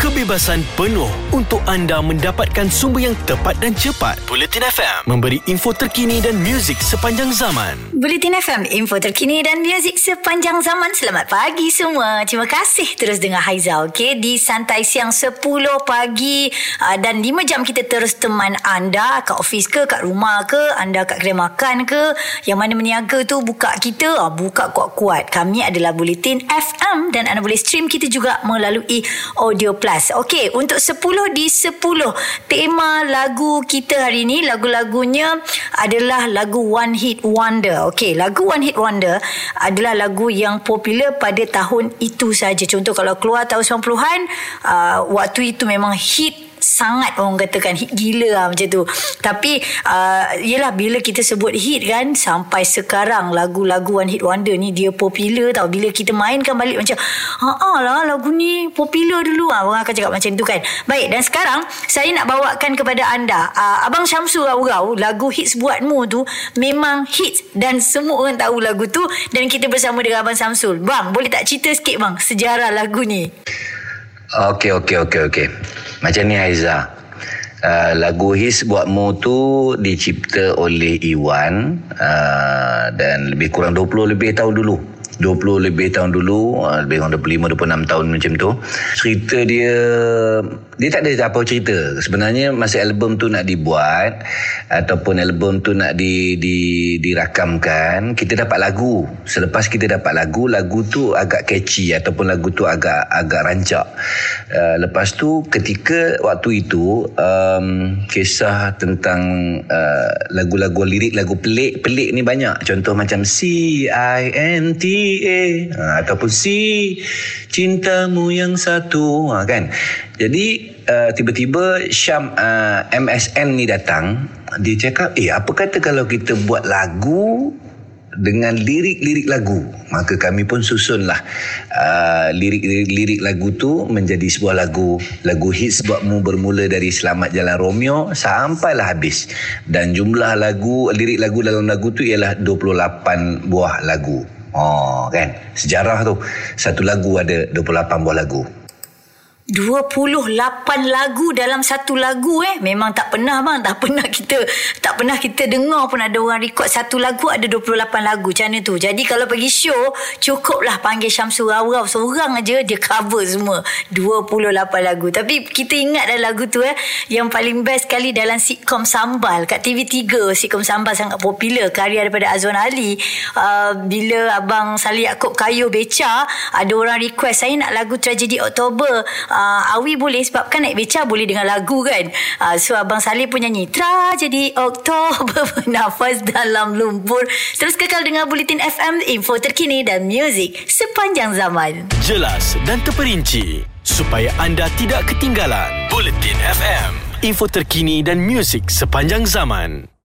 kebebasan penuh untuk anda mendapatkan sumber yang tepat dan cepat. Bulletin FM memberi info terkini dan muzik sepanjang zaman. Bulletin FM, info terkini dan muzik sepanjang zaman. Selamat pagi semua. Terima kasih terus dengar Haiza, okay? Di Santai Siang 10 pagi uh, dan 5 jam kita terus teman anda kat ofis ke, kat rumah ke, anda kat kedai makan ke, yang mana meniaga tu buka kita, uh, buka kuat-kuat. Kami adalah Bulletin FM dan anda boleh stream kita juga melalui Audio Plus. Okey, untuk 10 di 10 tema lagu kita hari ini lagu-lagunya adalah lagu One Hit Wonder. Okey, lagu One Hit Wonder adalah lagu yang popular pada tahun itu saja. Contoh kalau keluar tahun 90-an, uh, waktu itu memang hit sangat orang katakan hit gila lah macam tu. Tapi uh, yelah bila kita sebut hit kan sampai sekarang lagu-lagu One Hit Wonder ni dia popular tau. Bila kita mainkan balik macam haa lah lagu ni popular dulu. Lah orang akan cakap macam tu kan. Baik dan sekarang saya nak bawakan kepada anda uh, Abang Syamsul Rau-Rau lagu hits buatmu tu memang hits dan semua orang tahu lagu tu dan kita bersama dengan Abang Syamsul. Bang boleh tak cerita sikit bang sejarah lagu ni? Okey, okey, okey, okey. Macam ni Aiza. Uh, lagu His Buatmu tu dicipta oleh Iwan uh, dan lebih kurang 20 lebih tahun dulu. 20 lebih tahun dulu uh, lebih kurang 25 26 tahun macam tu. Cerita dia dia tak ada apa cerita. Sebenarnya masa album tu nak dibuat ataupun album tu nak di, di dirakamkan kita dapat lagu. Selepas kita dapat lagu lagu tu agak catchy ataupun lagu tu agak agak rancak. Uh, lepas tu ketika waktu itu um, kisah tentang uh, lagu-lagu lirik lagu pelik pelik ni banyak. Contoh macam C I N T A ha, ataupun C cintamu yang satu. Ha, kan? Jadi uh, tiba-tiba Syam uh, MSN ni datang. Dia cakap eh apa kata kalau kita buat lagu dengan lirik-lirik lagu? Maka kami pun susunlah uh, lirik-lirik lagu tu menjadi sebuah lagu. Lagu hit sebabmu bermula dari Selamat Jalan Romeo sampailah habis. Dan jumlah lagu lirik lagu dalam lagu tu ialah 28 buah lagu Oh kan? Sejarah tu. Satu lagu ada 28 buah lagu 28 lagu dalam satu lagu eh? Memang tak pernah bang. Tak pernah kita tak pernah kita dengar pun ada orang rekod satu lagu ada 28 lagu. Macam mana tu? Jadi kalau pergi show cukuplah panggil Syamsul Rawraw seorang aja dia cover semua 28 lagu. Tapi kita ingat dah lagu tu eh? Yang paling best sekali dalam sitcom Sambal. Kat TV3 sitcom Sambal sangat popular. Karya daripada Azwan Ali. Uh, bila abang Salih Yaakob Kayu Beca ada orang request saya nak lagu tragedi Oktober. uh, uh, Awi boleh sebab kan naik beca boleh dengar lagu kan. Uh, so Abang Saleh pun nyanyi Tragedi Oktober Bernafas dalam lumpur. Terus kekal dengar Bulletin FM info terkini dan muzik sepanjang zaman. Jelas dan terperinci supaya anda tidak ketinggalan. Bulletin FM info terkini dan muzik sepanjang zaman.